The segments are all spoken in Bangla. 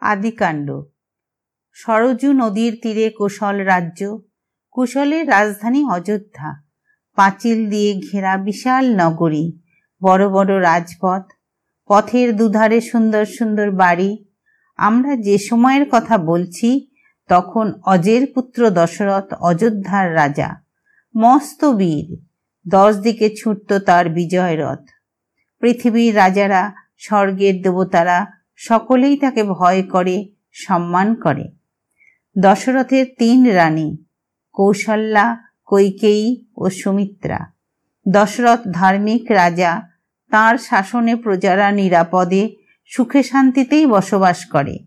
আদিকাণ্ড। সরজু নদীর তীরে কুশল রাজ্য, কুশলের রাজধানী অযোধ্যা। পাঁচিল দিয়ে ঘেরা বিশাল নগরী, বড় বড় রাজপথ, পথের দুধারে সুন্দর সুন্দর বাড়ি। আমরা যে সময়ের কথা বলছি, তখন অজের পুত্র দশরথ অযোধ্যার রাজা। মস্ত বীর, দশ দিকে ছুটত তার বিজয় রথ পৃথিবীর রাজারা, স্বর্গের দেবতারা সকলেই তাকে ভয় করে, সম্মান করে। দশরথের তিন রানী, কৌশল্যা, কৈকেয়ী ও সুমিত্রা। দশরথ ধার্মিক রাজা, তার শাসনে প্রজারা নিরাপদে, সুখে শান্তিতেই বসবাস করে।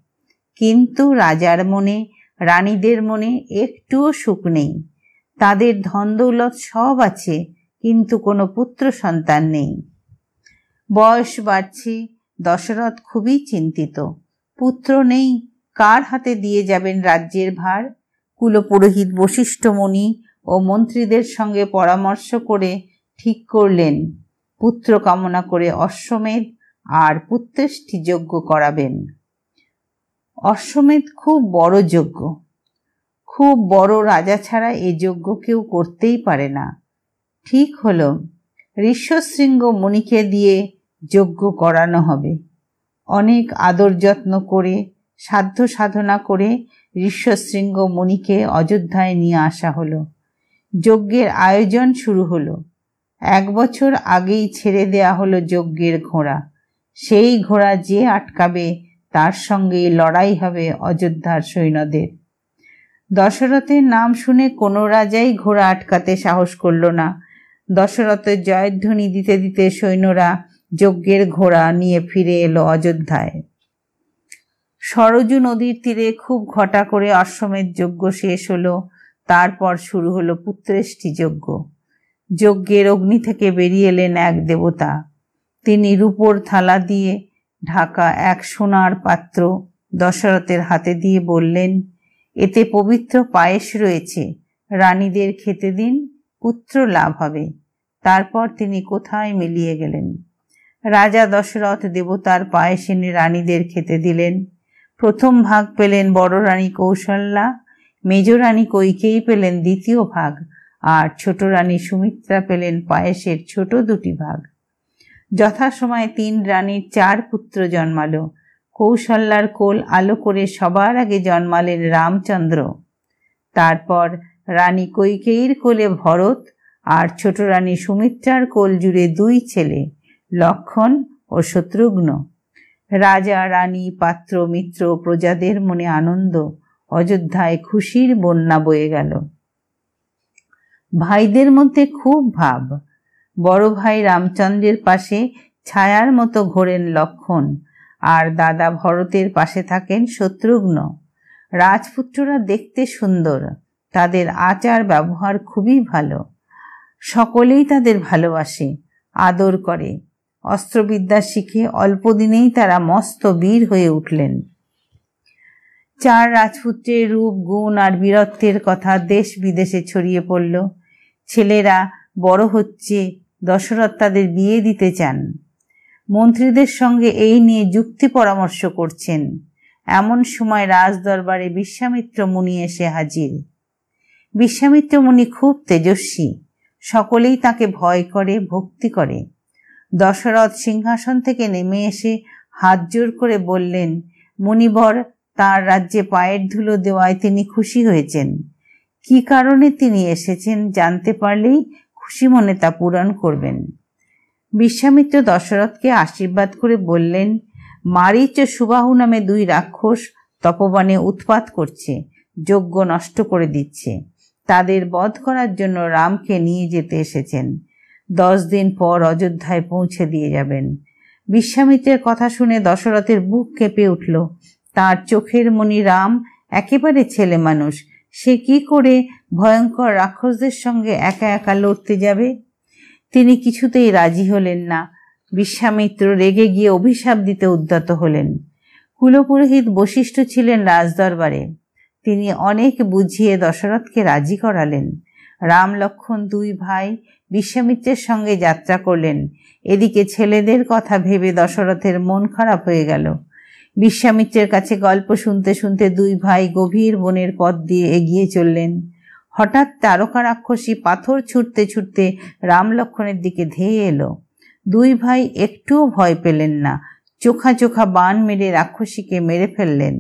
কিন্তু রাজার মনে, রানীদের মনে একটুও সুখ নেই। তাদের ধন দৌলত সব আছে, কিন্তু কোনো পুত্র সন্তান নেই। বয়স বাড়ছে দশরথ খুবই চিন্তিত। পুত্র নেই, কার হাতে দিয়ে যাবেন রাজ্যের ভার? কুলপুরোহিত বশিষ্ঠ মুনি ও মন্ত্রীদের সঙ্গে পরামর্শ করে ঠিক করলেন। পুত্র কামনা করে অশ্বমেধ আর পুত্রেষ্টি যজ্ঞ করাবেন। অশ্বমেধ খুব বড় যজ্ঞ। খুব বড় রাজা ছাড়া এ যজ্ঞ কেউ করতেই পারে না। ঠিক হলো। ঋষ্যশৃঙ্গ মুনিকে দিয়ে যজ্ঞ করানো হবে। অনেক আদর যত্ন করে, সাধ্য সাধনা করে ঋষ্যশৃঙ্গ মুনিকে অযোধ্যায় নিয়ে আসা হলো। যজ্ঞের আয়োজন শুরু হলো। এক বছর আগেই ছেড়ে দেয়া হলো যজ্ঞের ঘোড়া। সেই ঘোড়া যে আটকাবে, তার সঙ্গে লড়াই হবে অযোধ্যার সৈন্যদের। দশরথের নাম শুনে কোনো রাজাই ঘোড়া আটকাতে সাহস করল না। দশরথের জয়ধ্বনি দিতে দিতে সৈন্যরা যজ্ঞের ঘোড়া নিয়ে ফিরে এলো অযোধ্যায়। সরজু নদীর তীরে খুব ঘটা করে অশ্বমেধ যজ্ঞ শেষ হলো, তারপর শুরু হলো পুত্রেষ্টি যজ্ঞ। যজ্ঞের অগ্নি থেকে বেরিয়ে এলেন এক দেবতা। তিনি রূপোর থালা দিয়ে ঢাকা এক সোনার পাত্র দশরথের হাতে দিয়ে বললেন, এতে পবিত্র পায়েস রয়েছে রানীদের খেতে দিন, পুত্র লাভ হবে। তারপর তিনি কোথায় মিলিয়ে গেলেন? রাজা দশরথ দেবতার পায়েস এনে রানীদের খেতে দিলেন। প্রথম ভাগ পেলেন বড় রানী কৌশল্যা, মেজ রানী কৈকেই পেলেন দ্বিতীয় ভাগ, আর ছোট রানী সুমিত্রা পেলেন পায়েসের ছোট দুটি ভাগ। যথাসময়ে তিন রানীর চার পুত্র জন্মালো। কৌশল্যার কোল আলো করে সবার আগে জন্মালেন রামচন্দ্র। তারপর রানী কৈকেয়ীর কোলে ভরত আর ছোট রানী সুমিত্রার কোল জুড়ে দুই ছেলে। লক্ষণ ও শত্রুঘ্ন। রাজা, রানী, পাত্র, মিত্র, প্রজাদের মনে আনন্দ, অযোধ্যায় খুশির বন্যা বয়ে গেল। ভাইদের মধ্যে খুব ভাব। বড় ভাই রামচন্দ্রের পাশে ছায়ার মতো ঘোরেন লক্ষণ, আর দাদা ভরতের পাশে থাকেন শত্রুঘ্ন। রাজপুত্ররা দেখতে সুন্দর, তাদের আচার ব্যবহার খুবই ভালো। সকলেই তাদের ভালোবাসে, আদর করে। অস্ত্রবিদ্যা শিখে অল্প দিনেই তারা মস্ত বীর হয়ে উঠলেন। চার রাজপুত্রের রূপ, গুণ আর বীরত্বের কথা দেশ বিদেশে ছড়িয়ে পড়ল। ছেলেরা বড় হচ্ছে দশরথ তাদের বিয়ে দিতে চান। মন্ত্রীদের সঙ্গে এই নিয়ে যুক্তি পরামর্শ করছেন। এমন সময় রাজদরবারে বিশ্বামিত্র মুনি এসে হাজির। বিশ্বামিত্র মুনি খুব তেজস্বী, সকলেই তাকে ভয় করে, ভক্তি করে। দশরথ সিংহাসন থেকে নেমে এসে হাত জোর করে বললেন মণিবর তার রাজ্যে পায়ের ধুলো দেওয়ায় তিনি খুশি হয়েছেন। কি কারণে তিনি এসেছেন জানতে পারলেই খুশি মনে তা পূরণ করবেন। বিশ্বামিত্র দশরথকে আশীর্বাদ করে বললেন, মারিচ ও সুবাহু নামে দুই রাক্ষস তপবনে উৎপাত করছে, যজ্ঞ নষ্ট করে দিচ্ছে। তাদের বধ করার জন্য রামকে নিয়ে যেতে এসেছেন। দশ দিন পর অযোধ্যায় পৌঁছে দিয়ে যাবেন। বিশ্বামিত্রের কথা শুনে দশরথের বুক কেঁপে উঠল। তার চোখের মণি রাম, একেবারে ছেলে মানুষ, সে কি করে ভয়ঙ্কর রাক্ষসদের সঙ্গে একা একা লড়তে যাবে? তিনি কিছুতেই রাজি হলেন না। বিশ্বামিত্র রেগে গিয়ে অভিশাপ দিতে উদ্যত হলেন। কুলপুরোহিত বশিষ্ঠ ছিলেন রাজদরবারে। তিনি অনেক বুঝিয়ে দশরথকে রাজি করালেন। রাম লক্ষণ দুই ভাই বিশ্বামিত্রের সঙ্গে যাত্রা করলেন। এদিকে ছেলেদের কথা ভেবে দশরথের মন খারাপ হয়ে গেল। বিশ্বামিত্রের কাছে গল্প শুনতে শুনতে দুই ভাই গভীর বনের পথ দিয়ে এগিয়ে চললেন। হঠাৎ তারকা রাক্ষসী পাথর ছুটতে ছুটতে রাম লক্ষণের দিকে ধেয়ে এলো। দুই ভাই একটুও ভয় পেলেন না। চোখা চোখা বান মেরে রাক্ষসীকে মেরে ফেললেন।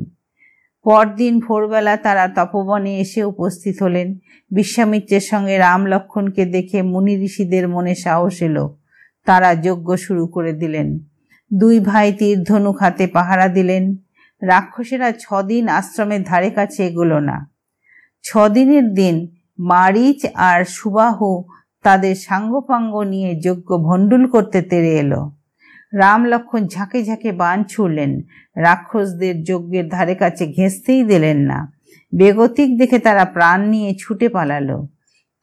পরদিন ভোরবেলা তারা তপবনে এসে উপস্থিত হলেন। বিশ্বামিত্রের সঙ্গে রাম লক্ষণকে দেখে মুনি ঋষিদের মনে সাহস এলো। তারা যজ্ঞ শুরু করে দিলেন। দুই ভাই তীর ধনুক হাতে পাহারা দিলেন। রাক্ষসেরা ছদিন আশ্রমের ধারে কাছে এগোলো না। ছদিনের দিন মারিচ আর সুবাহু তাদের সাঙ্গপাঙ্গ নিয়ে যজ্ঞ ভণ্ডুল করতে তেরে এলো। রাম লক্ষণ ঝাঁকে ঝাঁকে বান ছুড়লেন। রাক্ষসদের যজ্ঞের ধারে কাছে ঘেঁচতেই দিলেন না। বেগতিক দেখে তারা প্রাণ নিয়ে ছুটে পালালো।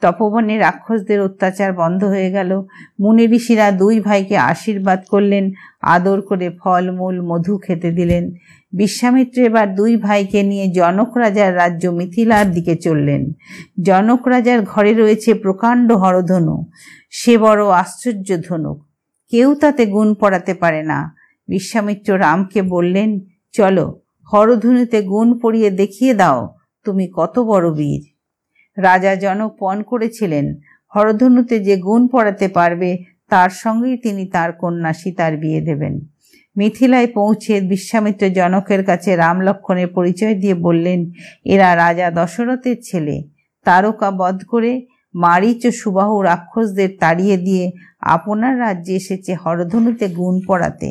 তপবনে রাক্ষসদের অত্যাচার বন্ধ হয়ে গেল। মুনি ঋষিরা দুই ভাইকে আশীর্বাদ করলেন, আদর করে ফলমূল মধু খেতে দিলেন। বিশ্বামিত্র এবার দুই ভাইকে নিয়ে জনক রাজার রাজ্য মিথিলার দিকে চললেন। জনক রাজার ঘরে রয়েছে প্রকাণ্ড হরধনু। সে বড় আশ্চর্য ধনুক। কেউ তাতে গুণ পড়াতে পারে না। বিশ্বামিত্র রামকে বললেন, চলো, হরধনুতে গুণ পড়িয়ে দেখিয়ে দাও, তুমি কত বড় বীর। রাজা জনক পণ করেছিলেন। হরধনুতে যে গুণ পড়াতে পারবে, তার সঙ্গেই তিনি তার কন্যা সীতার বিয়ে দেবেন। মিথিলায় পৌঁছে বিশ্বামিত্র জনকের কাছে রাম লক্ষণের পরিচয় দিয়ে বললেন, এরা রাজা দশরথের ছেলে। তারকা বধ করে মারিচ ও সুবাহু রাক্ষসদের তাড়িয়ে দিয়ে আপনার রাজ্যে এসেছে হরধনুতে গুণ পড়াতে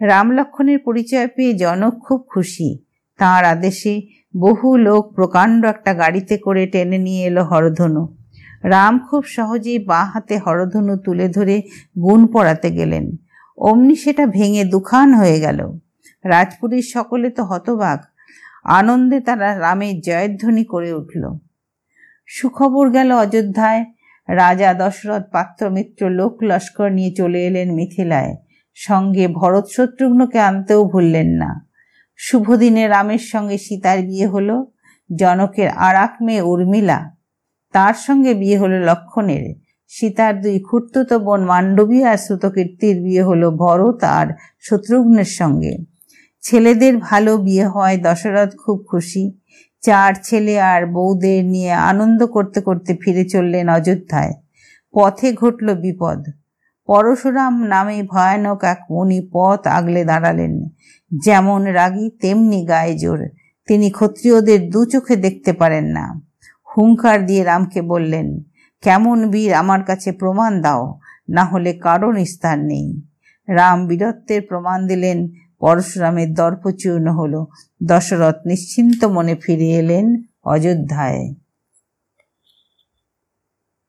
রাম লক্ষণের পরিচয় পেয়ে জনক খুব খুশি। তাঁর আদেশে বহু লোক প্রকাণ্ড একটা গাড়িতে করে টেনে নিয়ে এলো হরধনু। রাম খুব সহজেই বাঁ হাতে হরধনু তুলে ধরে গুণ পড়াতে গেলেন। অমনি সেটা ভেঙে দুখান হয়ে গেল। রাজপুরীর সকলে তো হতবাক। আনন্দে তারা রামের জয়ধ্বনি করে উঠল। সুখবর গেল অযোধ্যায়। রাজা দশরথ পাত্রমিত্র লোক লস্কর নিয়ে চলে এলেন মিথিলায়। সঙ্গে ভরত শত্রুঘ্নকে আনতেও ভুললেন না। শুভ দিনে রামের সঙ্গে সীতার বিয়ে হলো, জনকের আরাক মেয়ে উর্মিলা, তার সঙ্গে বিয়ে হলো লক্ষণের। সীতার দুই খুর্তুত বোন মান্ডবী আর শ্রুতকীর্তির বিয়ে হলো ভরত আর শত্রুঘ্নের সঙ্গে। ছেলেদের ভালো বিয়ে হয় দশরথ খুব খুশি। চার ছেলে আর বউদের নিয়ে আনন্দ করতে করতে ফিরে চললেন অযোধ্যায়। পথে ঘটল বিপদ। পরশুরাম নামে ভয়ানক এক মণি পথ আগলে দাঁড়ালেন। যেমন রাগী, তেমনি গায়ে জোর। তিনি ক্ষত্রিয়দের দু চোখে দেখতে পারেন না। হুঙ্কার দিয়ে রামকে বললেন, কেমন বীর আমার কাছে প্রমাণ দাও, না হলে কারণ স্থান নেই। রাম বীরত্বের প্রমাণ দিলেন পরশুরামের দর্প চূর্ণ হল। দশরথ নিশ্চিন্ত মনে ফিরে এলেন অযোধ্যায়।